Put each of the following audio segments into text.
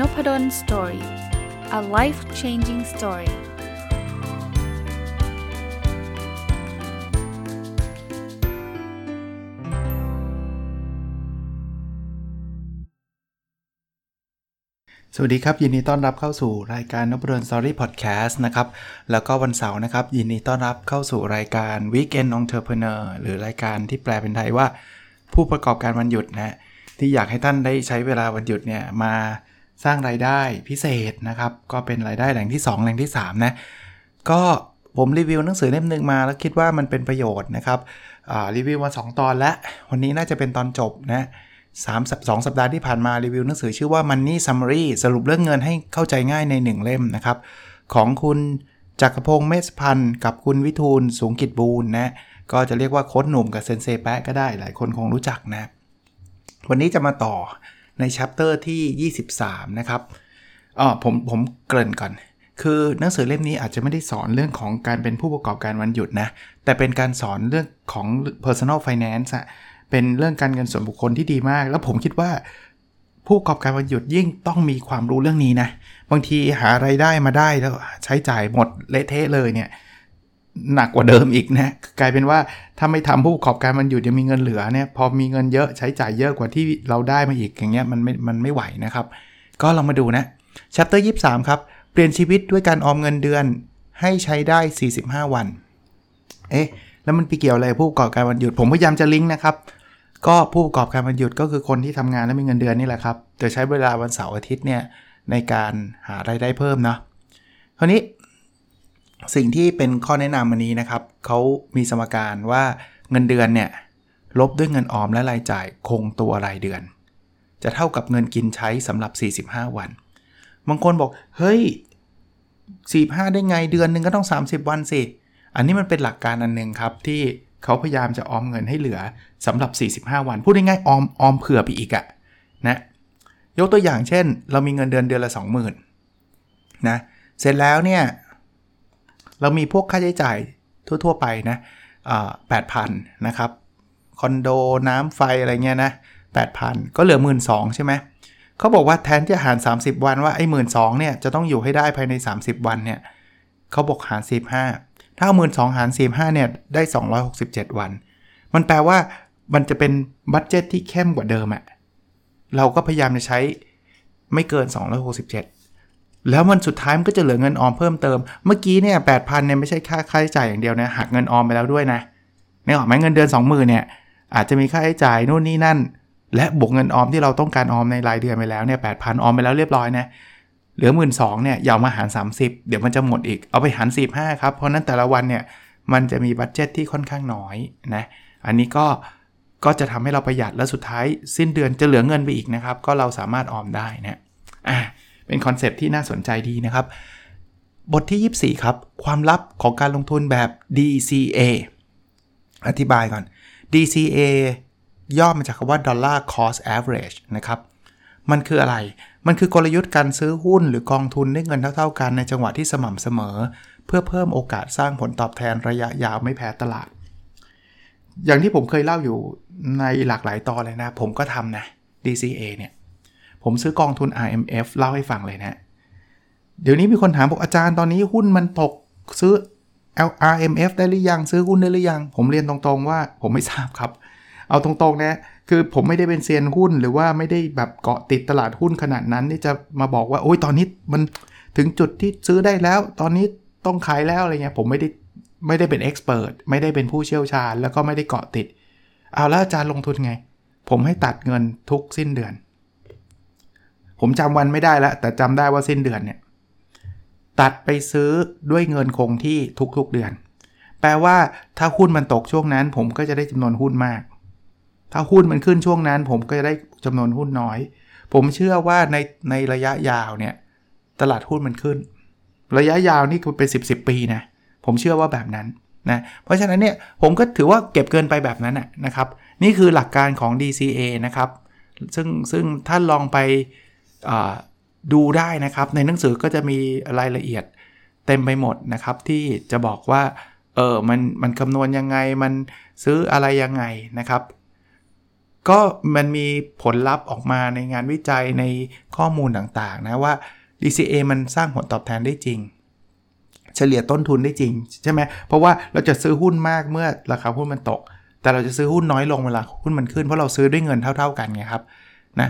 n o p a d o n story a life changing story สวัสดีครับ ยินดีต้อนรับเข้าสู่รายการนพดล story podcast นะครับ แล้วก็วันเสาร์นะครับ ยินดีต้อนรับเข้าสู่รายการ Weekend Entrepreneur หรือรายการที่แปลเป็นไทยว่า ผู้ประกอบการวันหยุดนะที่อยากให้ท่านได้ใช้เวลาวันหยุดเนี่ยมา สร้างรายได้พิเศษนะครับ ก็เป็นรายได้แหล่งที่ 2 แหล่งที่ 3 นะ ก็ผมรีวิวหนังสือเล่มหนึ่งมาแล้วคิดว่ามันเป็นประโยชน์นะครับรีวิวมา 2 ตอนแล้ววันนี้น่าจะเป็นตอนจบนะสามสองสัปดาห์ที่ผ่านมารีวิวหนังสือชื่อว่า Money Summary สรุปเรื่องเงินให้เข้าใจง่ายใน 1 เล่มนะครับ ของคุณจักรพงศ์เมสพันธ์กับคุณวิทูลสูงกิจบูรณ์นะก็จะเรียกว่าโค้ดหนุ่มกับเซนเซแปะก็ได้หลายคนคงรู้จักนะ วันนี้จะมาต่อ ในชัปเตอร์ที่ 23 นะครับอ๋อผมผมเกริ่นก่อน คือหนังสือเล่มนี้อาจจะไม่ได้สอนเรื่องของการเป็นผู้ประกอบการวันหยุดนะ แต่เป็นการสอนเรื่องของ personal finance อะเป็นเรื่องการเงินส่วนบุคคลที่ดีมาก แล้วผมคิดว่าผู้ประกอบการวันหยุดยิ่งต้องมีความรู้เรื่องนี้นะ บางทีหาไรายได้มาได้แล้วใช้จ่ายหมดเละเทะเลยเนี่ย หนักกว่าเดิมอีกนะกลายเป็นว่าถ้าไม่ทำผู้ประกอบการมันหยุดยังมีเงินเหลือเนี่ยพอมีเงินเยอะใช้จ่ายเยอะกว่าที่เราได้มาอีกอย่างเงี้ยมันไม่มันไม่ไหวนะครับ ก็ลองมาดูนะชัปเตอร์ยีครับ เปลี่ยนชีวิตด้วยการออมเงินเดือนให้ใช้ได้ 45 วัน เอ๊ะ แล้วมันไปเกี่ยวอะไรผู้ประกอบการวันหยุด ผมพยายามจะลิงก์นะครับ ก็ผู้ประกอบการวันหยุดก็คือคนที่ทำงานและมีเงินเดือนนี่แหละครับจะใช้เวลาวันเสาร์อาทิตย์เนี่ยในการหารายได้เพิ่มเนาะ คราวนี้ สิ่งที่เป็นข้อแนะนำวันนี้นะครับเขามีสมการว่าเงินเดือนเนี่ยลบด้วยเงินออมและรายจ่ายคงตัวรายเดือน จะเท่ากับเงินกินใช้สำหรับ 45 วัน บางคนบอกเฮ้ย 45 ได้ไงเดือนหนึ่งก็ต้อง 30 วันสิ อันนี้มันเป็นหลักการอันหนึ่งครับที่เขาพยายามจะออมเงินให้เหลือสำหรับ 45 วัน พูดง่ายๆออมออมเผื่อไปอีกอะนะยกตัวอย่างเช่น เรามีเงินเดือนเดือนละ 20,000นะเสร็จแล้วเนี่ย เรามีพวกค่าใช้จ่ายทั่ว ๆ ไปนะแปดพันนะครับ คอนโดน้ำไฟอะไรเงี้ยนะแปดพันก็เหลือ1 2ื่นสองใช่ไหมเขาบอกว่าแทนที่จะหาร 30 วันว่าไอ้หมื่นสองเนี่ยจะต้องอยู่ให้ได้ภายใน 30 วันเนี่ยเขาบอกหาร 15 ถ้าหมื่นสองหาร45เนี่ยได้ 267 วัน มันแปลว่ามันจะเป็นบัตเจตที่เข้มกว่าเดิมอะเราก็พยายามจะใช้ไม่เกิน 267 แล้วมันสุดท้ายมันก็จะเหลือเงินออมเพิ่มเติม เมื่อกี้เนี่ยแปดพันเนี่ยไม่ใช่ค่าค่าใช้จ่ายอย่างเดียวนะหักเงินออมไปแล้วด้วยนะนี่ออกไหมเงินเดือน20,000เนี่ยอาจจะมีค่าใช้จ่ายนู่นนี่นั่น และบวกเงินออมที่เราต้องการออมในรายเดือนไปแล้วเนี่ยแปดพันออมไปแล้วเรียบร้อยนะเหลือหมื่นสองเนี่ยอย่ามาหาร 30 เดี๋ยวมันจะหมดอีกเอาไปหาร45ครับเพราะนั้นแต่ละวันเนี่ยมันจะมี budget ที่ค่อนข้างน้อยนะอันนี้ก็ก็จะทำให้เราประหยัดและสุดท้าย สิ้นเดือนจะเหลือเงินไปอีกนะครับ ก็เราสามารถออมได้นะอะ เป็น concept ที่น่าสนใจดีนะครับ บทที่ 24 ครับ ความลับของการลงทุนแบบ DCA อธิบายก่อน DCA ย่อมาจากคำว่า Dollar Cost Average นะครับ มันคืออะไร มันคือกลยุทธ์การซื้อหุ้นหรือกองทุนได้เงินเท่า ๆ กันในจังหวะที่สม่ำเสมอ เพื่อเพิ่มโอกาสสร้างผลตอบแทนระยะยาวไม่แพ้ตลาด อย่างที่ผมเคยเล่าอยู่ในหลากหลายตอนเลยนะ ผมก็ทำนะ DCA เนี่ย ผมซื้อกองทุน RMF เล่าให้ฟังเลยนะ เดี๋ยวนี้มีคนถามบอกอาจารย์ตอนนี้หุ้นมันตกซื้อ RMF ได้หรือยังซื้อหุ้นได้หรือยัง ผมเรียนตรงๆว่าผมไม่ทราบครับ เอาตรงๆนะคือผมไม่ได้เป็นเซียนหุ้นหรือว่าไม่ได้แบบเกาะติดตลาดหุ้นขนาดนั้นที่จะมาบอกว่าโอ้ยตอนนี้มันถึงจุดที่ซื้อได้แล้ว ตอนนี้ต้องขายแล้วอะไรเงี้ยผมไม่ได้ไม่ได้เป็นเอ็กซ์เพรสไม่ได้เป็นผู้เชี่ยวชาญ แล้วก็ไม่ได้เกาะติด เอาแล้วอาจารย์ลงทุนไง ผมให้ตัดเงินทุกสิ้นเดือน ผมจำวันไม่ได้แล้ว แต่จำได้ว่าสิ้นเดือนเนี่ยตัดไปซื้อด้วยเงินคงที่ทุกๆเดือน แปลว่าถ้าหุ้นมันตกช่วงนั้น ผมก็จะได้จำนวนหุ้นมาก ถ้าหุ้นมันขึ้นช่วงนั้น ผมก็จะได้จำนวนหุ้นน้อย ผมเชื่อว่าในในระยะยาวเนี่ยตลาดหุ้นมันขึ้น ระยะยาวนี่คือเป็น10บสปีนะผมเชื่อว่าแบบนั้นนะเพราะฉะนั้นเนี่ยผมก็ถือว่าเก็บเกินไปแบบนั้นนะครับ นี่คือหลักการของ DCA นะครับซึ่งซึ่งท่านลองไป ดูได้นะครับ ในหนังสือก็จะมีรายละเอียดเต็มไปหมดนะครับ ที่จะบอกว่า เออมันมันคำนวณยังไงมันซื้ออะไรยังไงนะครับ ก็มันมีผลลัพธ์ออกมาในงานวิจัยในข้อมูลต่างๆ นะว่า DCA มันสร้างผลตอบแทนได้จริง เฉลี่ยต้นทุนได้จริง ใช่ไหมเพราะว่าเราจะซื้อหุ้นมากเมื่อราคาหุ้นมันตก แต่เราจะซื้อหุ้นน้อยลงเวลาหุ้นมันขึ้นเพราะเราซื้อด้วยเงินเท่า ๆกันไงครับนะ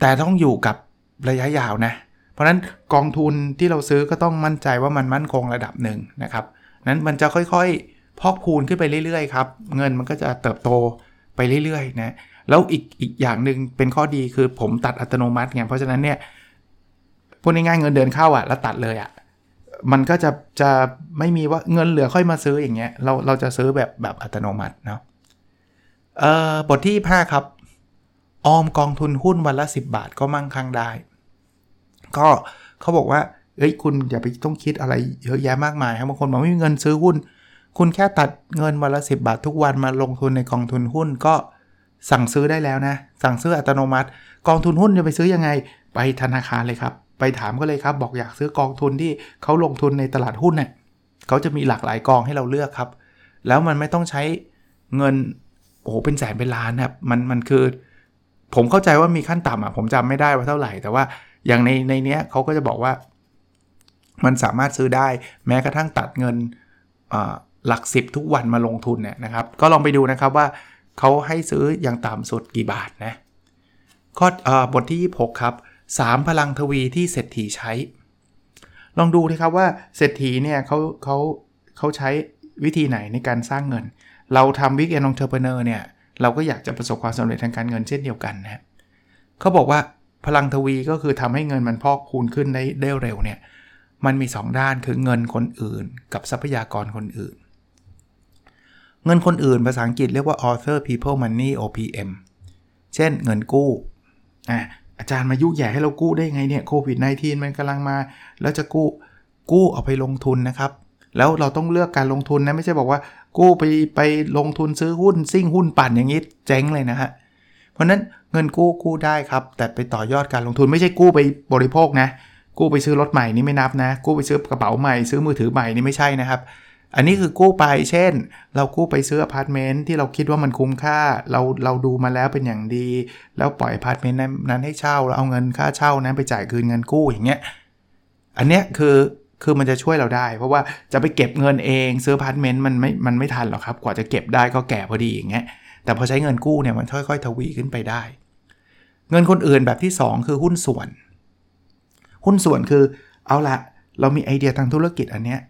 แต่ต้องอยู่กับระยะยาวนะ เพราะนั้นกองทุนที่เราซื้อก็ต้องมั่นใจว่ามันมั่นคงระดับหนึ่งนะครับ นั้นมันจะค่อยๆ พอกพูนขึ้นไปเรื่อยๆครับ เงินมันก็จะเติบโตไปเรื่อยๆนะ แล้วอีกอีกอย่างหนึ่งเป็นข้อดีคือผมตัดอัตโนมัติไง เพราะฉะนั้นเนี่ยพูดง่ายๆเงินเดือนเข้าอะ่ะแล้วตัดเลยอะ่ะ มันก็จะจะไม่มีว่าเงินเหลือค่อยมาซื้ออย่างเงี้ย เราเราจะซื้อแบบแบบอัตโนมัติเนาะ เอ่อบทที่ 5 ครับ ออมกองทุนหุ้นวันละ 10 บาทก็มั่งคั่งได้ ก็เขาบอกว่าเอ้ยคุณอย่าไปต้องคิดอะไรเยอะแยะมากมายครับบางคนบอกไม่มีเงินซื้อหุ้น คุณแค่ตัดเงินวันละ 10 บาททุกวันมาลงทุนในกองทุนหุ้นก็สั่งซื้อได้แล้วนะ สั่งซื้ออัตโนมัติ กองทุนหุ้นจะไปซื้อยังไง ไปธนาคารเลยครับ ไปถามก็เลยครับ บอกอยากซื้อกองทุนที่เขาลงทุนในตลาดหุ้นเนี่ยเขาจะมีหลากหลายกองให้เราเลือกครับ แล้วมันไม่ต้องใช้เงินโอ้โหเป็นแสนเป็นล้านครับมันมันคือ ผมเข้าใจว่ามีขั้นต่ำอะผมจำไม่ได้ว่าเท่าไหร่ แต่ว่าอย่างในในเนี้ยเขาก็จะบอกว่า มันสามารถซื้อได้แม้กระทั่งตัดเงินหลักสิบทุกวันมาลงทุนเนี่ยนะครับ ก็ลองไปดูนะครับว่าเขาให้ซื้ออย่างต่ำสุดกี่บาทนะข้อบทที่ 26 ครับ 3 พลังทวีที่เศรษฐีใช้ ลองดูนะครับว่าเศรษฐีเนี่ยเขาเขาเขาใช้วิธีไหนในการสร้างเงิน เราทำ Weekend Entrepreneur เนี่ย เราก็อยากจะประสบความสำเร็จทางการเงินเช่นเดียวกันนะเขาบอกว่าพลังทวีก็คือทำให้เงินมันพอกคูณขึ้นได้ได้เร็วเนี่ยมันมี 2 ด้านคือเงินคนอื่น กับทรัพยากรคนอื่น เงินคนอื่นภาษาอังกฤษเรียกว่า other people money OPM เช่นเงินกู้อะอาจารย์มายุแย่ให้เรากู้ได้ไงเนี่ยโควิด -19 มันกำลังมา แล้วจะกู้กู้เอาไปลงทุนนะครับ แล้วเราต้องเลือกการลงทุนนะ ไม่ใช่บอกว่า กู้ไปไปลงทุนซื้อหุ้นซิ่งหุ้นปั่นอย่างนี้เจ๊งเลยนะฮะ เพราะนั้นเงินกู้กู้ได้ครับ แต่ไปต่อยอดการลงทุนไม่ใช่กู้ไปบริโภคนะ กู้ไปซื้อรถใหม่นี่ไม่นับนะ กู้ไปซื้อกระเป๋าใหม่ซื้อมือถือใหม่นี่ไม่ใช่นะครับ อันนี้คือกู้ไปเช่น เรากู้ไปซื้ออพาร์ตเมนต์ที่เราคิดว่ามันคุ้มค่า เราเราดูมาแล้วเป็นอย่างดี แล้วปล่อยอพาร์ตเมนต์นั้นให้เช่าแล้วเอาเงินค่าเช่านั้นไปจ่ายคืนเงินกู้อย่างเงี้ยอันเนี้ยคือ คือมันจะช่วยเราได้ เพราะว่าจะไปเก็บเงินเองซื้อพาร์ตเมนต์มันไม่มันไม่ทันหรอกครับ กว่าจะเก็บได้ก็แก่พอดีอย่างเงี้ยแต่พอใช้เงินกู้เนี่ยมันค่อยๆ ทวีขึ้นไปได้ เงินคนอื่นแบบที่ 2 คือหุ้นส่วน หุ้นส่วนคือเอาละเรามีไอเดียทางธุรกิจอันเนี้ย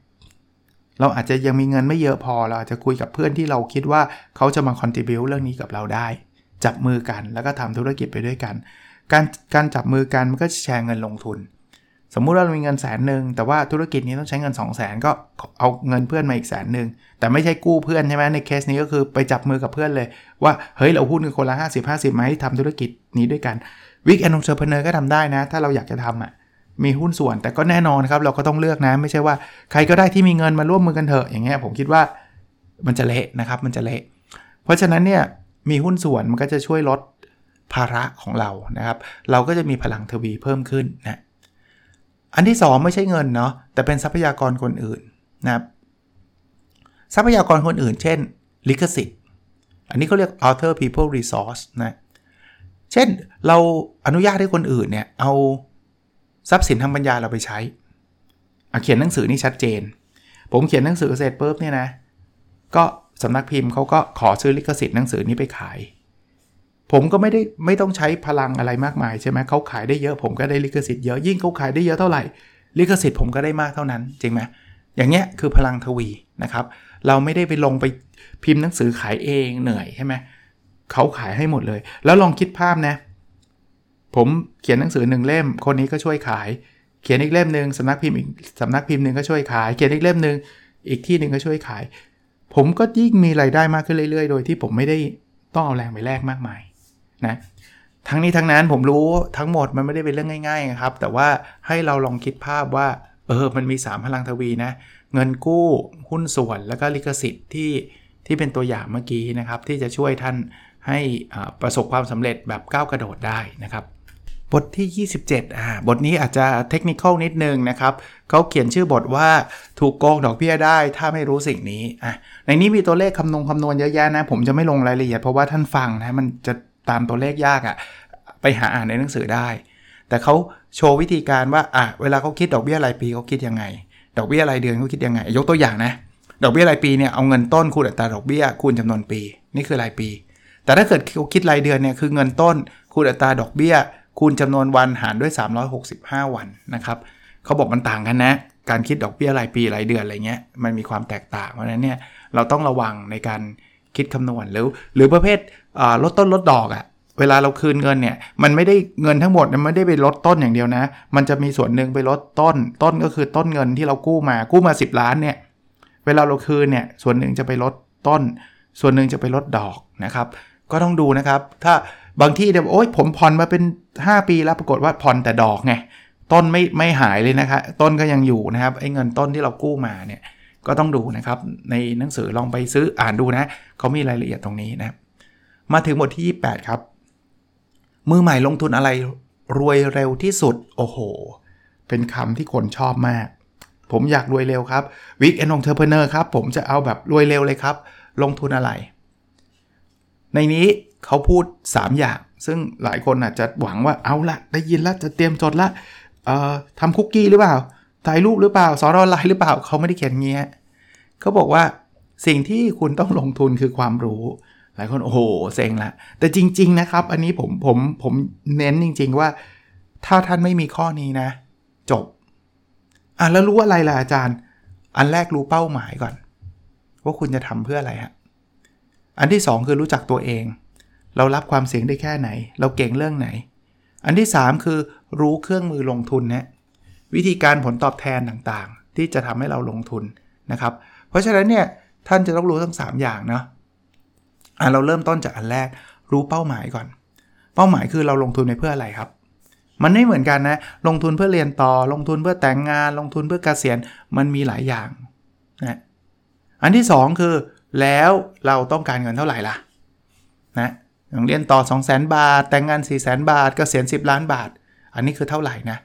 เราอาจจะยังมีเงินไม่เยอะพอ เราอาจจะคุยกับเพื่อนที่เราคิดว่าเขาจะมา contribute เรื่องนี้กับเราได้ จับมือกันแล้วก็ทำธุรกิจไปด้วยกัน การการจับมือกันมันก็แชร์เงินลงทุน สมมุติว่าเรามีเงินแสนหนึ่งแต่ว่าธุรกิจนี้ต้องใช้เงิน 2 0 0แสนก็เอาเงินเพื่อนมาอีกแสนหนึ่งแต่ไม่ใช่กู้เพื่อนใช่ไหมในเคสนี้ก็คือไปจับมือกับเพื่อนเลย ว่าเฮ้ยเราพูดกันคนละ 50 50ไหมทำธุรกิจนี้ด้วยกัน Weekend Entrepreneur ก็ทำได้นะ ถ้าเราอยากจะทำอะ่ะมีหุ้นส่วนแต่ก็แน่นอนครับ เราก็ต้องเลือกนะ ไม่ใช่ว่าใครก็ได้ที่มีเงินมาร่วมมือกันเถอะอย่างเงี้ยผมคิดว่ามันจะเละนะครับมันจะเละเพราะฉะนั้นเนี่ยมีหุ้นส่วนมันก็จะช่วยลดภาระของเรานะครับ เราก็จะมีพลังทวีเพิ่มขึ้นนะ อันที่ 2 ไม่ใช่เงินเนาะแต่เป็นทรัพยากรคนอื่นนะครับทรัพยากรคนอื่น เช่น ลิขสิทธิ์ อันนี้เขาเรียก author people resource นะเช่นเราอนุญาตให้คนอื่นเนี่ยเอาทรัพย์สินทางปัญญาเราไปใช้เขียนหนังสือนี่ชัดเจน ผมเขียนหนังสือเสร็จปุ๊บเนี่ยนะก็สำนักพิมพ์เขาก็ขอซื้อลิขสิทธิ์หนังสือนี้ไปขาย ผมก็ไม่ได้ไม่ต้องใช้พลังอะไรมากมายใช่ไหมเขาขายได้เยอะผมก็ได้ลิขสิทธิ์เยอะยิ่งเขาขายได้เยอะเท่าไหร่ลิขสิทธิ์ผมก็ได้มากเท่านั้นจริงไหมอย่างเงี้ยคือพลังทวีนะครับ เราไม่ได้ไปลงไปพิมพ์หนังสือขายเองเหนื่อยใช่ไหมเขาขายให้หมดเลย แล้วลองคิดภาพนะ ผมเขียนหนังสือหนึ่งเล่ม คนนี้ก็ช่วยขาย เขียนอีกเล่มหนึ่งสำนักพิมพ์อีกสำนักพิมพ์หนึ่งก็ช่วยขาย เขียนอีกเล่มหนึ่งอีกที่หนึ่งก็ช่วยขาย ผมก็ยิ่งมีไรายได้มากขึ้นเรื่อยๆ โดยที่ผมไม่ได้ต้องเอาแรงไปแลกมากมาย นะทั้งนี้ทั้งนั้นผมรู้ทั้งหมดมันไม่ได้เป็นเรื่องง่ายๆครับ แต่ว่าให้เราลองคิดภาพว่าเออมันมี 3 พลังทวีนะ เงินกู้หุ้นส่วนแล้วก็ลิขสิทธิ์ที่ที่เป็นตัวอย่างเมื่อกี้นะครับ ที่จะช่วยท่านให้ประสบความสำเร็จแบบก้าวกระโดดได้นะครับ บทที่ 27อ่าบทนี้อาจจะเทคนิคนิดนึงนะครับเขาเขียนชื่อบทว่าถูกโกงดอกเบี้ยได้ถ้าไม่รู้สิ่งนี้อะในนี้มีตัวเลขคำนวณคำนวณเยอะแยะนะ ผมจะไม่ลงรายละเอียดเพราะว่าท่านฟังนะมันจะ ตามตัวเลขยากอะ่ะไปหาอ่านในหนังสือได้ แต่เขาโชว์วิธีการว่าอะเวลาเขาคิดดอกเบี้ยรายปีเขาคิดยังไง ดอกเบี้ยรายเดือนเขาคิดยังไง ยกตัวอย่างนะ ดอกเบี้ยรายปีเนี่ยเอาเงินต้นคูณอัตราดอกเบี้ยคูณจำนวนปี นี่คือรายปี แต่ถ้าเกิดเขาคิดรายเดือนเนี่ยคือเงินต้นคูณอัตราดอกเบี้ย คูณจำนวนวันหารด้วย 365 วันนะครับเขาบอกมันต่างกันนะการคิดดอกเบี้ยรายปีรายเดือนอะไรเงี้ยมันมีความแตกต่างเพราะฉะนั้นเนี่ยเราต้องระวังในการ คิดคำนวณหรือหรือประเภทลดต้นลดดอกอะ่ะเวลาเราคืนเงินเนี่ยมันไม่ได้เงินทั้งหมดมันไม่ได้ไปลดต้นอย่างเดียวนะ มันจะมีส่วนหนึ่งไปลดต้น ต้นก็คือต้นเงินที่เรากู้มากู้มา 10 ล้านเนี่ยเวลาเราคืนเนี่ยส่วนหนึ่งจะไปลดต้น ส่วนหนึ่งจะไปลดดอกนะครับก็ต้องดูนะครับ ถ้าบางที่เนี่ยโอ๊ยผมผ่อนมาเป็น 5 ปีแล้วปรากฏว่าผ่อนแต่ดอกไงต้นไม่ไม่หายเลยนะครับต้นก็ยังอยู่นะครับไอ้เงินต้นที่เรากู้มาเนี่ย ก็ต้องดูนะครับในหนังสือลองไปซื้ออ่านดูนะเขามีรายละเอียดตรงนี้นะมาถึงบทที่ 28 ครับ มือใหม่ลงทุนอะไรรวยเร็วที่สุด โอ้โห เป็นคำที่คนชอบมาก ผมอยากรวยเร็วครับวิกแอนองเทอร์เพเนอร์ครับ ผมจะเอาแบบรวยเร็วเลยครับ ลงทุนอะไร ในนี้เขาพูด 3 อย่าง ซึ่งหลายคนอาจจะหวังว่าเอาละได้ยินแล้วจะเตรียมจดละทำคุกกี้หรือเปล่าถ่ายรูปหรือเปล่าสอนออนไลน์หรือเปล่าเขาไม่ได้เขียนเงี้ย เขาบอกว่าสิ่งที่คุณต้องลงทุนคือความรู้ หลายคนโอ้โหเซ็งละแต่จริง ๆ นะครับ อันนี้ผมผมผมเน้นจริง ๆ ว่า ถ้าท่านไม่มีข้อนี้นะ จบอะแล้วรู้อะไรล่ะอาจารย์ อันแรกรู้เป้าหมายก่อน ว่าคุณจะทำเพื่ออะไรฮะอันที่ 2 คือรู้จักตัวเอง เรารับความเสี่ยงได้แค่ไหน เราเก่งเรื่องไหน อันที่ 3 คือรู้เครื่องมือลงทุนนะวิธีการผลตอบแทนต่างๆ ที่จะทำให้เราลงทุนนะครับ เพราะฉะนั้นเนี่ยท่านจะต้องรู้ทั้ง 3 อย่างเนาะอะเราเริ่มต้นจากอันแรกรู้เป้าหมายก่อน เป้าหมายคือเราลงทุนไปเพื่ออะไรครับ มันไม่เหมือนกันนะ ลงทุนเพื่อเรียนต่อ ลงทุนเพื่อแต่งงาน ลงทุนเพื่อเกษียณ มันมีหลายอย่างนะอันที่ 2 คือ แล้วเราต้องการเงินเท่าไหร่ล่ะนะอย่างเรียนต่อ 2 0 0 0 0 0 บาท แต่งงาน 4 0 0 0 0 0 บาทเกษียณ 10 ล้านบาท อันนี้คือเท่าไหร่นะ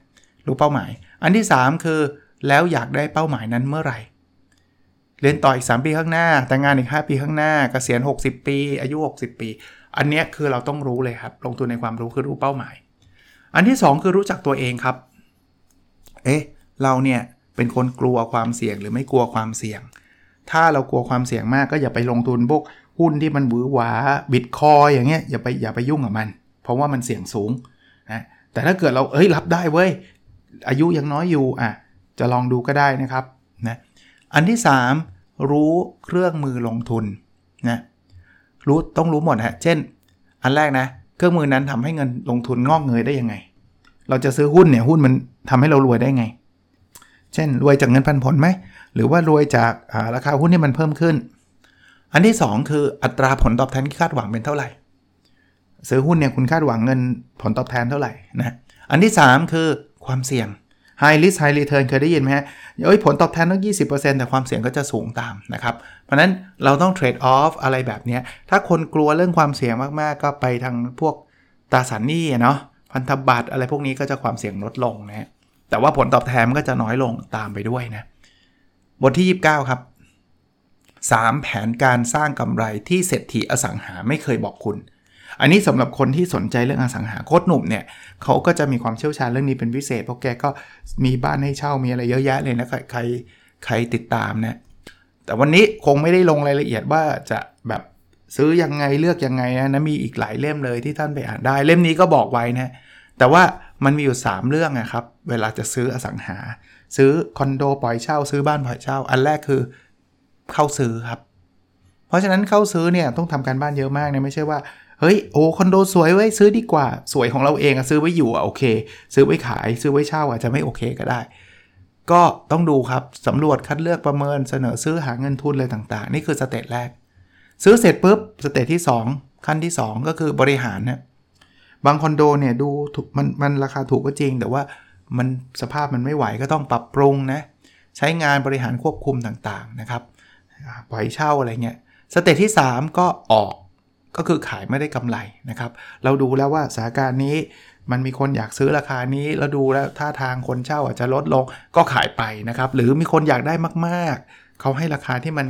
รู้เป้าหมาย อันที่ 3 คือ แล้วอยากได้เป้าหมายนั้นเมื่อไหร่ เรียนต่ออีก 3 ปีข้างหน้า แต่งงานอีก 5 ปีข้างหน้าเกษียณ 60 ปี อายุ 60 ปี อันนี้คือเราต้องรู้เลยครับ ลงทุนในความรู้คือรู้เป้าหมาย อันที่ 2 คือรู้จักตัวเองครับ เอ๊ะ เราเนี่ยเป็นคนกลัวความเสี่ยงหรือไม่กลัวความเสี่ยง ถ้าเรากลัวความเสี่ยงมากก็อย่าไปลงทุนพวกหุ้นที่มันหวือหวาบิตคอยอย่างเงี้ยอย่าไปอย่าไปยุ่งกับมัน เพราะว่ามันเสี่ยงสูงนะแต่ถ้าเกิดเราเอ้ยรับได้เว้ยอายุยังน้อยอยู่อะจะลองดูก็ได้นะครับนะอันที่ 3 รู้เครื่องมือลงทุนนะรู้ต้องรู้หมดฮะ เช่น อันแรกนะ เครื่องมือนั้นทำให้เงินลงทุนงอกเงยได้ยังไง เราจะซื้อหุ้นเนี่ยหุ้นมันทำให้เรารวยได้ไง เช่น รวยจากเงินปันผลไหม หรือว่ารวยจาการาคาหุ้นที่มันเพิ่มขึ้น อันที่ 2 คืออัตราผลตอบแทนที่คาดหวังเป็นเท่าไหร่ ซื้อหุ้นเนี่ยคุณคาดหวังเงินผลตอบแทนเท่าไหร่นะ อันที่ 3 คือความเสี่ยง High risk high return เคยได้ยินไหมฮะเอ้ยผลตอบแทนต้อง 20%แต่ความเสี่ยงก็จะสูงตามนะครับ เพราะนั้นเราต้องเทรดออฟอะไรแบบนี้ ถ้าคนกลัวเรื่องความเสี่ยงมากๆ ก็ไปทางพวกตราสารหนี้เนาะพันธบัตรอะไรพวกนี้ก็จะความเสี่ยงลดลงนะฮะแต่ว่าผลตอบแทนก็จะน้อยลงตามไปด้วยนะบทที่ 29 ครับ 3 แผนการสร้างกำไรที่เศรษฐีอสังหาไม่เคยบอกคุณ อันนี้สำหรับคนที่สนใจเรื่องอสังหาโคตรหนุ่มเนี่ยเขาก็จะมีความเชี่ยวชาญเรื่องนี้เป็นพิเศษเพราะแกก็มีบ้านให้เช่ามีอะไรเยอะแยะเลยนะใครใครใครติดตามนะแต่วันนี้คงไม่ได้ลงรายละเอียดว่าจะแบบซื้อยังไงเลือกยังไงนะนะมีอีกหลายเล่มเลยที่ท่านไปอ่านได้ เล่มนี้ก็บอกไว้นะแต่ว่ามันมีอยู่ 3 เรื่องนะครับ เวลาจะซื้ออสังหา ซื้อคอนโดปล่อยเช่า ซื้อบ้านปล่อยเช่า อันแรกคือเข้าซื้อครับ เพราะฉะนั้นเข้าซื้อเนี่ยต้องทำการบ้านเยอะมากนะไม่ใช่ว่า เฮ้ยโอ้คอนโดสวยไว้ซื้อดีกว่า สวยของเราเองอะซื้อไว้อยู่อะโอเค ซื้อไว้ขาย ซื้อไว้เช่าอาจจะไม่โอเคก็ได้ ก็ต้องดูครับสำรวจคัดเลือกประเมินเสนอซื้อหาเงินทุนอะไรต่างๆ นี่คือ stage แรก ซื้อเสร็จปุ๊บ stage ที่ 2 ขั้นที่ 2 ก็คือบริหารนะบางคอนโดเนี่ยดูมันมันราคาถูกก็จริง แต่ว่ามันสภาพมันไม่ไหวก็ต้องปรับปรุงนะใช้งานบริหารควบคุมต่างๆนะครับปล่อยเช่าอะไรเงี้ย stage ที่ 3 ก็ออก ก็คือขายไม่ได้กำไรนะครับ เราดูแล้วว่าสถานการณ์นี้มันมีคนอยากซื้อราคานี้ แล้วดูแล้วท่าทางคนเช่าอาจจะลดลงก็ขายไปนะครับ หรือมีคนอยากได้มากๆ เขาให้ราคาที่มัน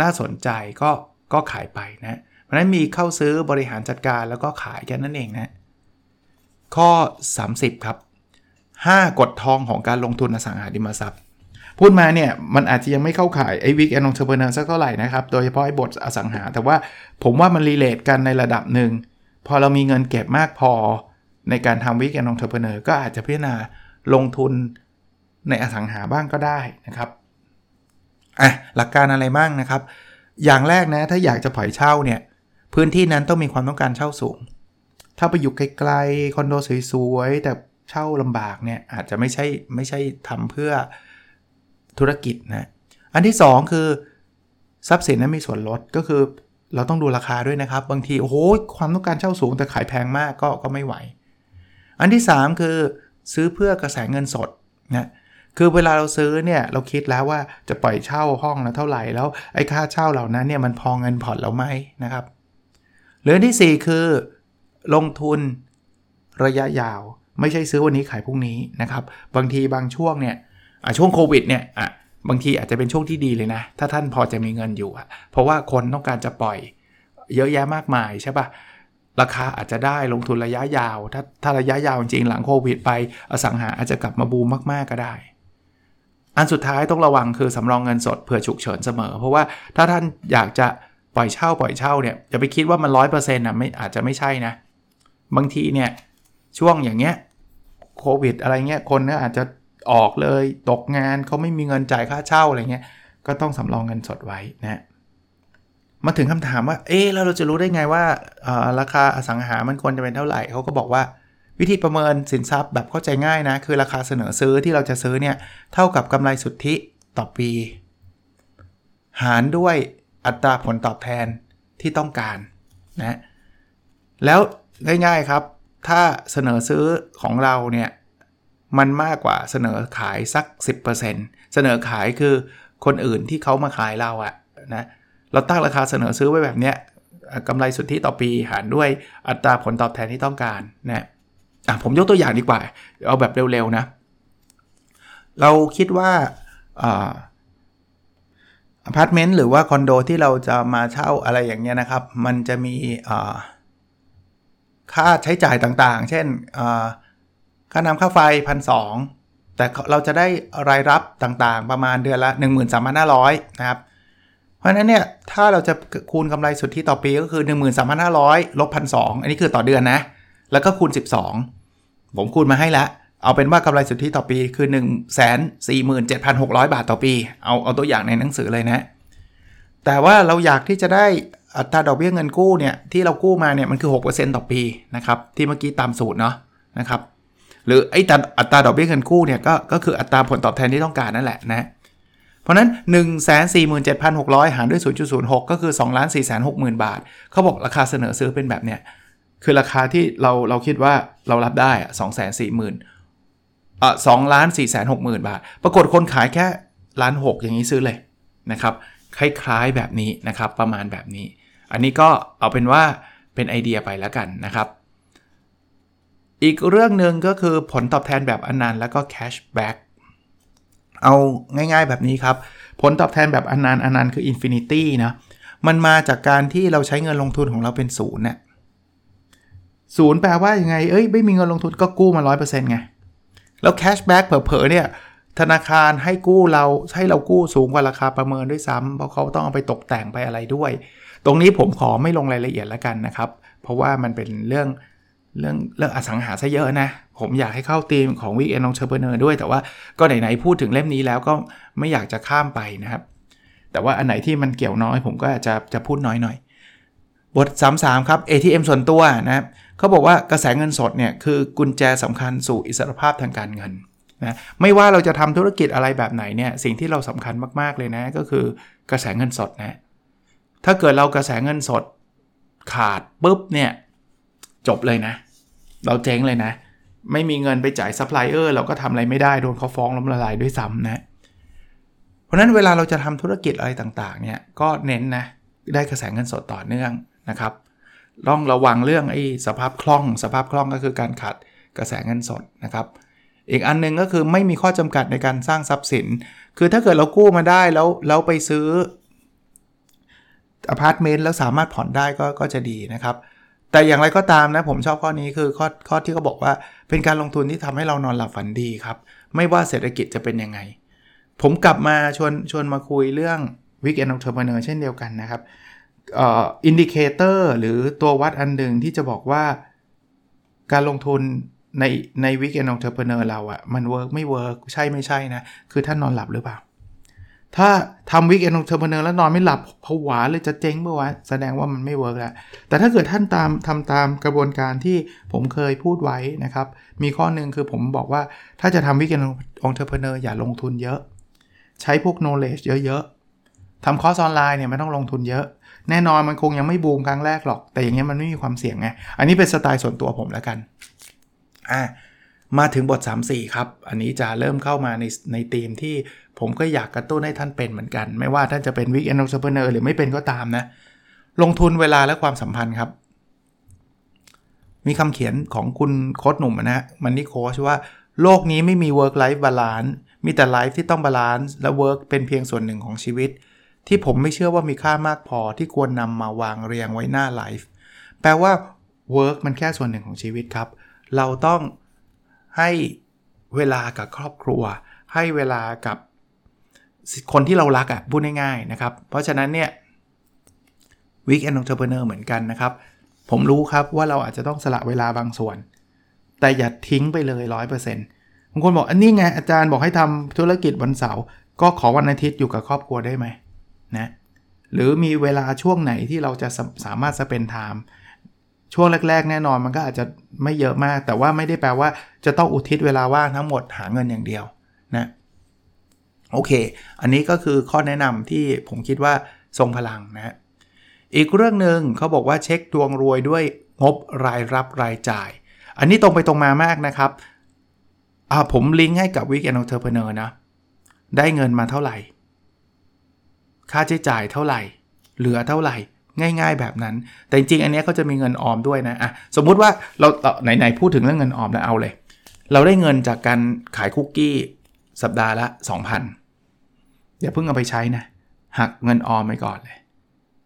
น่าสนใจก็ก็ขายไปนะเพราะฉะนั้นมีเข้าซื้อบริหารจัดการแล้วก็ขายแค่นั้นเองนะ ข้อ 30 ครับ 5กฎทองของการลงทุนอสังหาริมทรัพย์ พูดมาเนี่ยมันอาจจะยังไม่เข้าข่ายไอ้ Weekend Entrepreneur สักเท่าไหร่นะครับ โดยเฉพาะไอ้บทอสังหา แต่ว่าผมว่ามันรีเลทกันในระดับหนึ่ง พอเรามีเงินเก็บมากพอ ในการทำวิกแอนนองเทอร์เบอร์ก็อาจจะพิจารณาลงทุนในอสังหาบ้างก็ได้นะครับอะหลักการอะไรบ้างนะครับ อย่างแรกนะถ้าอยากจะปล่อยเช่าเนี่ยพื้นที่นั้นต้องมีความต้องการเช่าสูง ถ้าไปอยู่ไกลๆคอนโดสวยๆแต่เช่าลำบากเนี่ยอาจจะไม่ใช่ไม่ใช่ทำเพื่อ ธุรกิจนะ อันที่ 2 คือ ทรัพย์สินนั้นมีส่วนลดก็คือเราต้องดูราคาด้วยนะครับ บางที โอ้โห ความต้องการเช่าสูงแต่ขายแพงมากก็ก็ไม่ไหว อันที่ 3 คือซื้อเพื่อกระแสเงินสดนะคือเวลาเราซื้อเนี่ยเราคิดแล้วว่าจะปล่อยเช่าห้องแล้วเท่าไหร่แล้วไอ้ค่าเช่าเหล่านั้นเนี่ยมันพอเงินผ่อนเราไหมนะครับหรือที่ 4 คือ ลงทุนระยะยาว ไม่ใช่ซื้อวันนี้ขายพรุ่งนี้นะครับ บางทีบางช่วงเนี่ย ช่วงโควิดเนี่ยอะบางทีอาจจะเป็นช่วงที่ดีเลยนะ ถ้าท่านพอจะมีเงินอยู่อะเพราะว่าคนต้องการจะปล่อยเยอะแยะมากมายใช่ปะราคาอาจจะได้ลงทุนระยะยาว ถ้าถ้าระยะยาวจริงหลังโควิดไป อสังหาอาจจะกลับมาบูมมาก ๆ ก็ได้ อันสุดท้ายต้องระวังคือสำรองเงินสดเผื่อฉุกเฉินเสมอ เพราะว่าถ้าท่านอยากจะปล่อยเช่าปล่อยเช่าเนี่ยอย่าไปคิดว่ามันร้อยเปอร์เซ็นต์อะไม่อาจจะไม่ใช่นะ บางทีเนี่ยช่วงอย่างเงี้ยโควิดอะไรเงี้ยคนเนี่ยอาจจะ ออกเลย ตกงานเขาไม่มีเงินจ่ายค่าเช่าอะไรเงี้ยก็ต้องสำรองเงินสดไว้นะมาถึงคำถามว่า เอ๊แล้วเราจะรู้ได้ไงว่าราคาอสังหามันควรจะเป็นเท่าไหร่เขาก็บอกว่าวิธีประเมินสินทรัพย์แบบเข้าใจง่ายนะ คือราคาเสนอซื้อที่เราจะซื้อเนี่ย เท่ากับกำไรสุทธิต่อปี หารด้วยอัตราผลตอบแทนที่ต้องการนะแล้วง่ายๆครับ ถ้าเสนอซื้อของเราเนี่ย มันมากกว่าเสนอขายสัก 10%เสนอขายคือคนอื่นที่เขามาขายเราอะนะเราตั้งราคาเสนอซื้อไว้แบบเนี้ยกำไรสุทธิต่อปีหารด้วยอัตราผลตอบแทนที่ต้องการนะอะผมยกตัวอย่างดีกว่า เอาแบบเร็วๆนะ เราคิดว่าอพาร์ตเมนต์หรือว่าคอนโดที่เราจะมาเช่าอะไรอย่างเงี้ยนะครับ มันจะมีค่าใช้จ่ายต่างๆ เช่น ค่าน้ำค่าไฟพันสแต่เราจะได้รายรับต่างๆ ประมาณเดือนละ 13,500 นะครับ เพราะฉะนั้นเนี่ย ถ้าเราจะคูณกำไรสุทธิต่อปีก็คือ 13,500ลบพันสอันนี้คือต่อเดือนนะ แล้วก็คูณ 12 ผมคูณมาให้แล้วเอาเป็นว่ากำไรสุทธิต่อปีคือ 1 4 7 6 0 0 บาทต่อปี เอาเอาตัวอย่างในหนังสือเลยนะ แต่ว่าเราอยากที่จะได้อัตราดอกเบี้ยเงินกู้เนี่ยที่เรากู้มาเนี่ยมันคือ 6%ต่อปีนะครับที่เมื่อกี้ตามสูตรเนาะนะครับ หรือไอ้อัตราดอกเบี้ยเงินกู้เนี่ยก็ก็คืออัตราผลตอบแทนที่ต้องการนั่นแหละนะเพราะนั้น 1 4 7 6 0 0 หารด้วย 0.06 ก็คือ 2 4 6 0 0 0 0 บาท เขาบอกราคาเสนอซื้อเป็นแบบเนี้ยคือราคาที่เราเราคิดว่าเรารับได้อะ2 4 0 0 0 0อะ2ล้าน4 6 0 0 0 บาท ปรากฏคนขายแค่ล้าน6อย่างนี้ซื้อเลยนะครับคล้ายๆแบบนี้นะครับประมาณแบบนี้ อันนี้ก็เอาเป็นว่าเป็นไอเดียไปแล้วกันนะครับ อีกเรื่องหนึ่งก็คือผลตอบแทนแบบอนันต์แล้วก็ cashback เอาง่ายๆแบบนี้ครับ ผลตอบแทนแบบอนันต์อนันต์คือ infinity นะมันมาจากการที่เราใช้เงินลงทุนของเราเป็นศูนย์เนี่ยศูนย์แปลว่ายังไง เอ้ย ไม่มีเงินลงทุนก็กู้มา 100%ไง แล้ว cashback เผลอๆเนี่ย ธนาคารให้กู้เราให้เรากู้สูงกว่าราคาประเมินด้วยซ้ำเพราะเขาต้องเอาไปตกแต่งไปอะไรด้วย ตรงนี้ผมขอไม่ลงรายละเอียดแล้วกันนะครับ เพราะว่ามันเป็นเรื่อง เรื่องเรื่องอสังหาซะเยอะนะ ผมอยากให้เข้าธีมของ Weekend Entrepreneur ด้วย แต่ว่าก็ไหนๆพูดถึงเล่มนี้แล้วก็ไม่อยากจะข้ามไปนะครับ แต่ว่าอันไหนที่มันเกี่ยวน้อย ผมก็จะจะพูดน้อยหน่อย บท 33 ครับ ATM ส่วนตัวนะครับเขาบอกว่ากระแสเงินสดเนี่ยคือกุญแจสำคัญสู่อิสรภาพทางการเงินนะไม่ว่าเราจะทำธุรกิจอะไรแบบไหนเนี่ยสิ่งที่เราสำคัญมากๆเลยนะ ก็คือกระแสเงินสดนะถ้าเกิดเรากระแสเงินสดขาดปุ๊บเนี่ยจบเลยนะ เราเจ๊งเลยนะ ไม่มีเงินไปจ่ายซัพพลายเออร์เราก็ทำอะไรไม่ได้โดนเขาฟ้องล้มละลายด้วยซ้ำนะ เพราะนั้นเวลาเราจะทำธุรกิจอะไรต่างๆเนี่ยก็เน้นนะได้กระแสเงินสดต่อเนื่องนะครับต้องระวังเรื่องไอ้สภาพคล่อง สภาพคล่องก็คือการขาดกระแสเงินสดนะครับ อีกอันนึงก็คือไม่มีข้อจำกัดในการสร้างทรัพย์สิน คือถ้าเกิดเรากู้มาได้แล้วแล้วไปซื้ออพาร์ตเมนต์แล้วสามารถผ่อนได้ก็ก็จะดีนะครับ แต่อย่างไรก็ตามนะผมชอบข้อนี้คือข้อข้อที่เขาบอกว่าเป็นการลงทุนที่ทำให้เรานอนหลับฝันดีครับ ไม่ว่าเศรษฐกิจจะเป็นยังไง ผมกลับมาชวนชวนมาคุยเรื่อง Weekend Entrepreneur เช่นเดียวกันนะครับ indicator หรือตัววัดอันหนึ่งที่จะบอกว่าการลงทุนในใน Weekend Entrepreneur เราอะมัน work ไม่ work ใช่ไม่ใช่นะ คือท่านนอนหลับหรือเปล่า ถ้าทำ Weekend Entrepreneur แล้วนอนไม่หลับผวาเลยจะเจ๊งเมื่อวานแสดงว่ามันไม่ work แล้วแต่ถ้าเกิดท่านตามทำตามกระบวนการที่ผมเคยพูดไว้นะครับ มีข้อหนึ่งคือผมบอกว่าถ้าจะทำ Weekend Entrepreneur อย่าลงทุนเยอะ ใช้พวก knowledge เยอะๆทำคอร์สออนไลน์เนี่ยไม่ต้องลงทุนเยอะ แน่นอนมันคงยังไม่บูมครั้งแรกหรอก แต่อย่างเงี้ยมันไม่มีความเสี่ยงไงอันนี้เป็นสไตล์ส่วนตัวผมแล้วกันอ่า มาถึงบท 3-4 ครับ อันนี้จะเริ่มเข้ามาในในธีมที่ผมก็อยากกระตุ้นให้ท่านเป็นเหมือนกัน ไม่ว่าท่านจะเป็น Weekend Entrepreneur หรือไม่เป็นก็ตามนะ ลงทุนเวลาและความสัมพันธ์ครับ มีคำเขียนของคุณโค้ชหนุ่มนะ Money Coach ว่าโลกนี้ไม่มี work life balance มีแต่ life ที่ต้อง balance และ work เป็นเพียงส่วนหนึ่งของชีวิต ที่ผมไม่เชื่อว่ามีค่ามากพอที่ควรนำมาวางเรียงไว้หน้า life แปลว่า work มันแค่ส่วนหนึ่งของชีวิตครับ เราต้อง ให้เวลากับครอบครัว ให้เวลากับคนที่เรารักอะ่ะพูดง่ายๆนะครับ เพราะฉะนั้นเนี่ย Weekend Entrepreneur เหมือนกันนะครับ ผมรู้ครับว่าเราอาจจะต้องสละเวลาบางส่วน แต่อย่าทิ้งไปเลย 100%บางคนบอกอันนี้ไงอาจารย์บอกให้ทำธุรกิจวันเสาร์ก็ขอวันอาทิตย์อยู่กับครอบครัวได้ไหมนะหรือมีเวลาช่วงไหนที่เราจะสามารถสเปนไทม์ ช่วงแรก ๆ แน่นอนมันก็อาจจะไม่เยอะมาก แต่ว่าไม่ได้แปลว่าจะต้องอุทิศเวลาว่างทั้งหมดหาเงินอย่างเดียวนะโอเค อันนี้ก็คือข้อแนะนำที่ผมคิดว่าทรงพลังนะอีกเรื่องหนึ่งเขาบอกว่าเช็คดวงรวยด้วยงบรายรับรายจ่าย อันนี้ตรงไปตรงมามากนะครับอ่าผมลิงก์ให้กับ Weekend Entrepreneur นะ ได้เงินมาเท่าไหร่ ค่าใช้จ่ายเท่าไหร่ เหลือเท่าไหร่ ง่าย ๆ แบบนั้น แต่จริงๆอันนี้เขาจะมีเงินออมด้วยนะอะสมมุติว่าเราไหนๆพูดถึงเรื่องเงินออมแล้วเอาเลย เราได้เงินจากการขายคุกกี้สัปดาห์ละ 2,000อย่าเพิ่งเอาไปใช้นะหักเงินออมไปก่อนเลย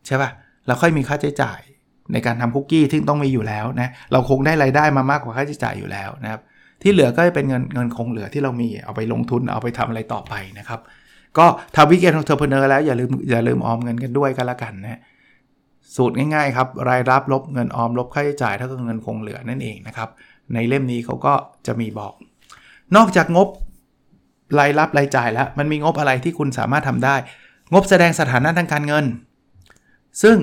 ใช่ปะ่ะแล้วค่อยมีค่าใช้จ่ายในการทำคุกกี้ที่ต้องมีอยู่แล้วนะเราคงได้ไรายได้มามากกว่าค่าใช้จ่ายอยู่แล้วนะครับที่เหลือก็จะเป็นเงินเงินคงเหลือที่เรามีเอาไปลงทุนเอาไปทำอะไรต่อไปนะครับ ก็ทำวิกเกนของเทอร์เพเนอร์แล้วอย่าลืมอย่าลืมออมเงินกันด้วยกันละกันนะ สูตรง่ายๆครับรายรับลบเงินออมลบค่าใช้จ่ายเท่ากับเงินคงเหลือนั่นเองนะครับ ในเล่มนี้เขาก็จะมีบอก นอกจากงบรายรับรายจ่ายแล้ว มันมีงบอะไรที่คุณสามารถทำได้ งบแสดงสถานะทางการเงิน ซึ่ง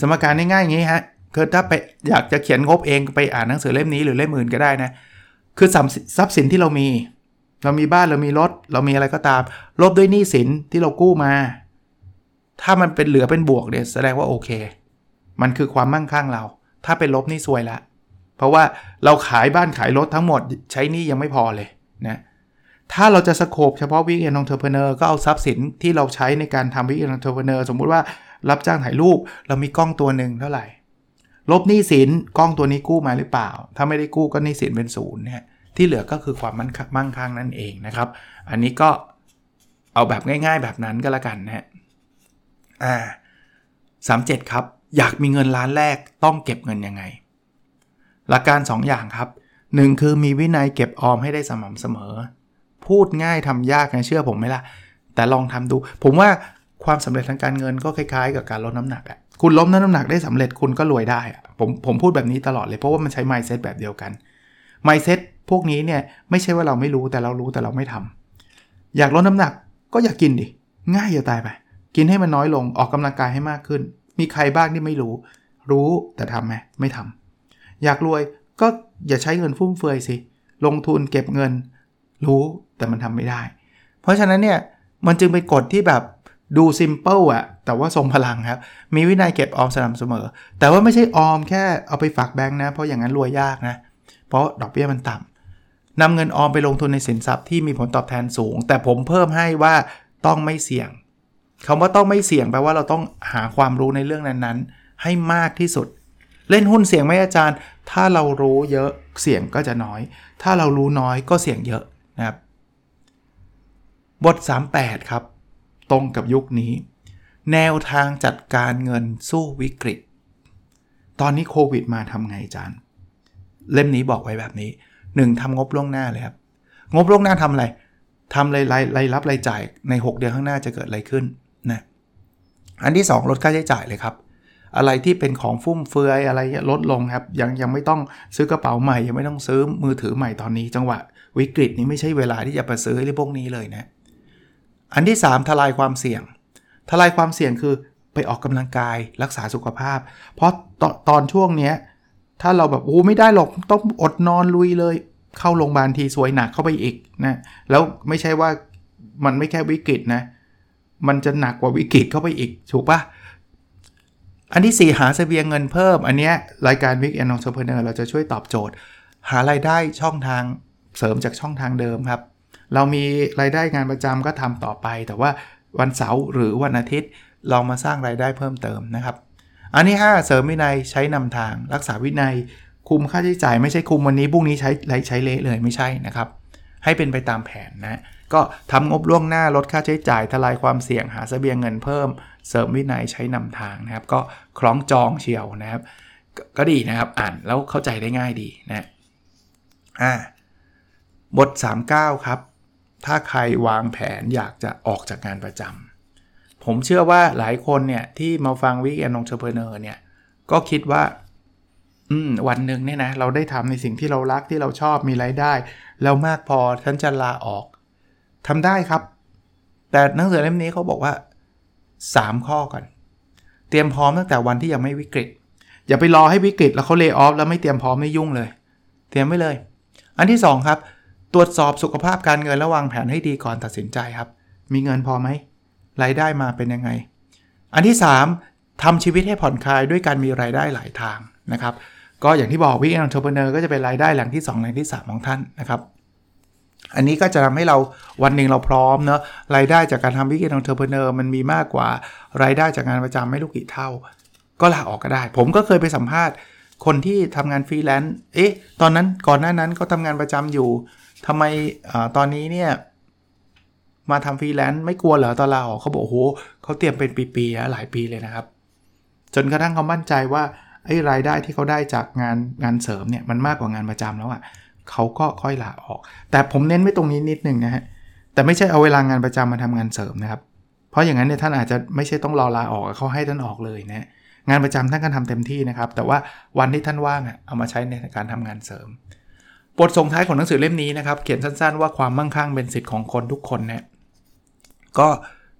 สมการง่ายๆอย่างนี้ฮะคือถ้าไปอยากจะเขียนงบเองไปอ่านหนังสือเล่มนี้หรือเล่มอื่นก็ได้นะคือทรัพย์สินที่เรามี เรามีบ้านเรามีรถ เรามีอะไรก็ตามลบด้วยหนี้สินที่เรากู้มา ถ้ามันเป็นเหลือเป็นบวกเนี่ยแสดงว่าโอเค มันคือความมั่งคั่งเรา ถ้าเป็นลบนี่ซวยละ เพราะว่าเราขายบ้านขายรถทั้งหมดใช้หนี้ยังไม่พอเลยนะถ้าเราจะ scope เฉพาะ Weekend Entrepreneur ก็เอาทรัพย์สินที่เราใช้ในการทำ Weekend Entrepreneur สมมุติว่ารับจ้างถ่ายรูปเรามีกล้องตัวหนึ่งเท่าไหร่ ลบหนี้สินกล้องตัวนี้กู้มาหรือเปล่า ถ้าไม่ได้กู้ก็หนี้สินเป็นศูนย์เนี่ยที่เหลือก็คือความมั่งคั่งนั่นเองนะครับ อันนี้ก็เอาแบบง่าย ๆ แบบนั้นก็แล้วกันนะฮะ อ่าสามเจ็ดครับ อยากมีเงินล้านแรกต้องเก็บเงินยังไง หลักการ 2 อย่างครับ 1 คือมีวินัยเก็บออมให้ได้สม่ำเสมอ พูดง่ายทำยากนะเชื่อผมไหมล่ะ แต่ลองทำดู ผมว่าความสำเร็จทางการเงินก็คล้ายๆ กับการลดน้ำหนักอะคุณล้มน้ำหนักได้สำเร็จคุณก็รวยได้อะผมผมพูดแบบนี้ตลอดเลยเพราะว่ามันใช้ mindset แบบเดียวกัน mindset พวกนี้เนี่ยไม่ใช่ว่าเราไม่รู้แต่เรารู้แต่เราไม่ทำอยากลดน้ำหนักก็อยากกินดิง่ายจะตายไป กินให้มันน้อยลงออกกำลังกายให้มากขึ้น มีใครบ้างที่ไม่รู้ รู้แต่ทำไหมไม่ทำอยากรวยก็อย่าใช้เงินฟุ่มเฟือยสิ ลงทุนเก็บเงิน รู้แต่มันทำไม่ได้ เพราะฉะนั้นเนี่ยมันจึงเป็นกฎที่แบบดูซิมเปิลอะแต่ว่าทรงพลังครับ มีวินัยเก็บออมสม่ำเสมอ แต่ว่าไม่ใช่ออมแค่เอาไปฝากแบงค์นะ เพราะอย่างนั้นรวยยากนะ เพราะดอกเบี้ยมันต่ำนำเงินออมไปลงทุนในสินทรัพย์ที่มีผลตอบแทนสูง แต่ผมเพิ่มให้ว่าต้องไม่เสี่ยง คำว่าต้องไม่เสี่ยงแปลว่าเราต้องหาความรู้ในเรื่องนั้นๆ ให้มากที่สุด เล่นหุ้นเสี่ยงไหมอาจารย์ ถ้าเรารู้เยอะเสี่ยงก็จะน้อย ถ้าเรารู้น้อยก็เสี่ยงเยอะนะครับ บท 38 ครับ ตรงกับยุคนี้ แนวทางจัดการเงินสู้วิกฤต ตอนนี้โควิดมาทำไงอาจานเล่มนี้บอกไว้แบบนี้ 1. ทำงบล่วงหน้าเลยครับ งบล่วงหน้าทำอะไรทำรายรายรับรายจ่ายใน 6 เดือนข้างหน้าจะเกิดอะไรขึ้น อันที่ 2 ลดค่าใช้จ่ายเลยครับ อะไรที่เป็นของฟุ่มเฟือยอะไรลดลงครับ ยังยังไม่ต้องซื้อกระเป๋าใหม่ ยังไม่ต้องซื้อมือถือใหม่ตอนนี้ จังหวะวิกฤตนี้ไม่ใช่เวลาที่จะไปซื้อเรื่องพวกนี้เลยนะอันที่ 3 ทลายความเสี่ยง ทลายความเสี่ยงคือไปออกกำลังกายรักษาสุขภาพ เพราะตตอนช่วงเนี้ยถ้าเราแบบโอ้ไม่ได้หรอกต้องอดนอนลุยเลย เข้าโรงพยาบาลทีสวยหนักเข้าไปอีกนะแล้วไม่ใช่ว่ามันไม่แค่วิกฤตนะ มันจะหนักกว่าวิกฤตเข้าไปอีก ถูกปะอันที่ 4 หาเสบียงเงินเพิ่ม อันเนี้ยรายการ Weekend Entrepreneur เราจะช่วยตอบโจทย์ หารายได้ช่องทางเสริมจากช่องทางเดิมครับ เรามีรายได้งานประจำก็ทำต่อไป แต่ว่าวันเสาร์หรือวันอาทิตย์ลองมาสร้างรายได้เพิ่มเติมนะครับ อันที่ 5 เสริมวินัยใช้นำทาง รักษาวินัย คุมค่าใช้จ่ายไม่ใช่คุมวันนี้พรุ่งนี้ใช้ใช้เละเลยไม่ใช่นะครับ ให้เป็นไปตามแผนนะ ก็ทำงบล่วงหน้าลดค่าใช้จ่ายทลายความเสี่ยงหาสเสบียงเงินเพิ่ม เสริมวินัยใช้นำทางนะครับ ก็คล้องจองเชียวนะครับก็ดีนะครับอ่านแล้วเข้าใจได้ง่ายดีนะอ่าบท 39 ครับ ถ้าใครวางแผนอยากจะออกจากงานประจำผมเชื่อว่าหลายคนเนี่ยที่มาฟังวิกแอนนองเชอร์เพเนอร์เนี่ยก็คิดว่าอืมวันหนึ่งเนี่ยนะเราได้ทำในสิ่งที่เรารักที่เราชอบมีไรายได้ แล้วมากพอฉันจะลาออก ทำได้ครับ แต่หนังสือเล่มนี้เขาบอกว่า 3 ข้อก่อน เตรียมพร้อมตั้งแต่วันที่ยังไม่วิกฤต อย่าไปรอให้วิกฤตแล้วเขาเลิกออฟแล้วไม่เตรียมพร้อมไม่ยุ่งเลย เตรียมไว้เลย อันที่ 2 ครับ ตรวจสอบสุขภาพการเงินและวางแผนให้ดีก่อนตัดสินใจครับ มีเงินพอไหมรายได้มาเป็นยังไง อันที่ 3ทำชีวิตให้ผ่อนคลายด้วยการมีรายได้หลายทางนะครับก็อย่างที่บอก Weekend Entrepreneur ก็จะเป็นรายได้หลังที่2หลังที่ 3 ของท่านนะครับ อันนี้ก็จะทำให้เราวันหนึ่งเราพร้อมเนาะรายได้จากการทำ Weekend Entrepreneur มันมีมากกว่ารายได้จากงานประจำไม่รู้กี่เท่า ก็ลาออกก็ได้ ผมก็เคยไปสัมภาษณ์คนที่ทำงานฟรีแลนซ์เอ๊ะตอนนั้นก่อนหน้านั้นก็ทำงานประจำอยู่ทำไมตอนนี้เนี่ยมาทำฟรีแลนซ์ไม่กลัวเหรอตอนลาออกเขาบอกโอ้โหเขาเตรียมเป็นปีๆหลายปีเลยนะครับ จนกระทั่งเขามั่นใจว่าไอ้รายได้ที่เขาได้จากงานงานเสริมเนี่ยมันมากกว่างานประจำแล้วอะ เขาก็ค่อยลาออก แต่ผมเน้นไว้ตรงนี้นิดนึงนะฮะ แต่ไม่ใช่เอาเวลางานประจำมาทำงานเสริมนะครับ เพราะอย่างนั้นเนี่ยท่านอาจจะไม่ใช่ต้องรอลาออกเขาให้ท่านออกเลยนะงานประจำท่านก็ทำเต็มที่นะครับ แต่ว่าวันที่ท่านว่างเอามาใช้ในการทำงานเสริม บทส่งท้ายของหนังสือเล่มนี้นะครับ เขียนสั้นๆว่าความมั่งคั่งเป็นสิทธิ์ของคนทุกคนเนี่ยก็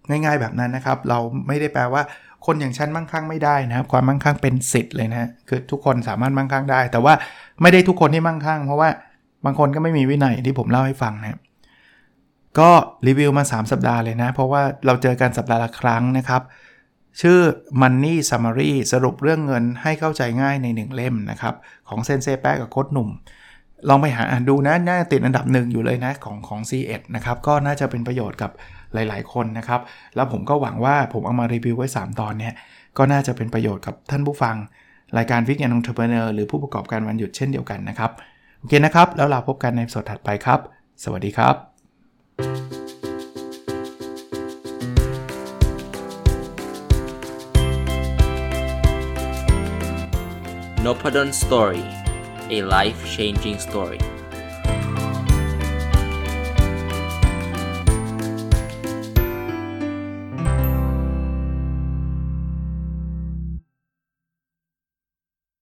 ง่ายๆแบบนั้นนะครับ เราไม่ได้แปลว่าคนอย่างฉันมั่งคั่งไม่ได้นะครับ ความมั่งคั่งเป็นสิทธิ์เลยนะคือทุกคนสามารถมั่งคั่งได้ แต่ว่าไม่ได้ทุกคนที่มั่งคั่งเพราะว่า บางคนก็ไม่มีวินัยที่ผมเล่าให้ฟังนะก็รีวิวมา 3 สัปดาห์เลยนะ เพราะว่าเราเจอกันสัปดาห์ละครั้งนะครับ ชื่อ Money Summary สรุปเรื่องเงินให้เข้าใจง่ายใน 1 เล่มนะครับ ของเซนเซแปะกับโค้ชหนุ่ม ลองไปหาอ่านดูนะน่าติดอันดับหนึ่งอยู่เลยนะของของ C1 นะครับ ก็น่าจะเป็นประโยชน์กับหลาย ๆ คนนะครับ แล้วผมก็หวังว่าผมเอามารีวิวไว้ 3 ตอนเนี่ยก็น่าจะเป็นประโยชน์กับท่านผู้ฟัง รายการ Weekend Entrepreneur หรือผู้ประกอบการวันหยุดเช่นเดียวกันนะครับ โอเคนะครับ แล้วเราพบกันใน episode ถัดไปครับ สวัสดีครับ n o p a d o n Story a life changing story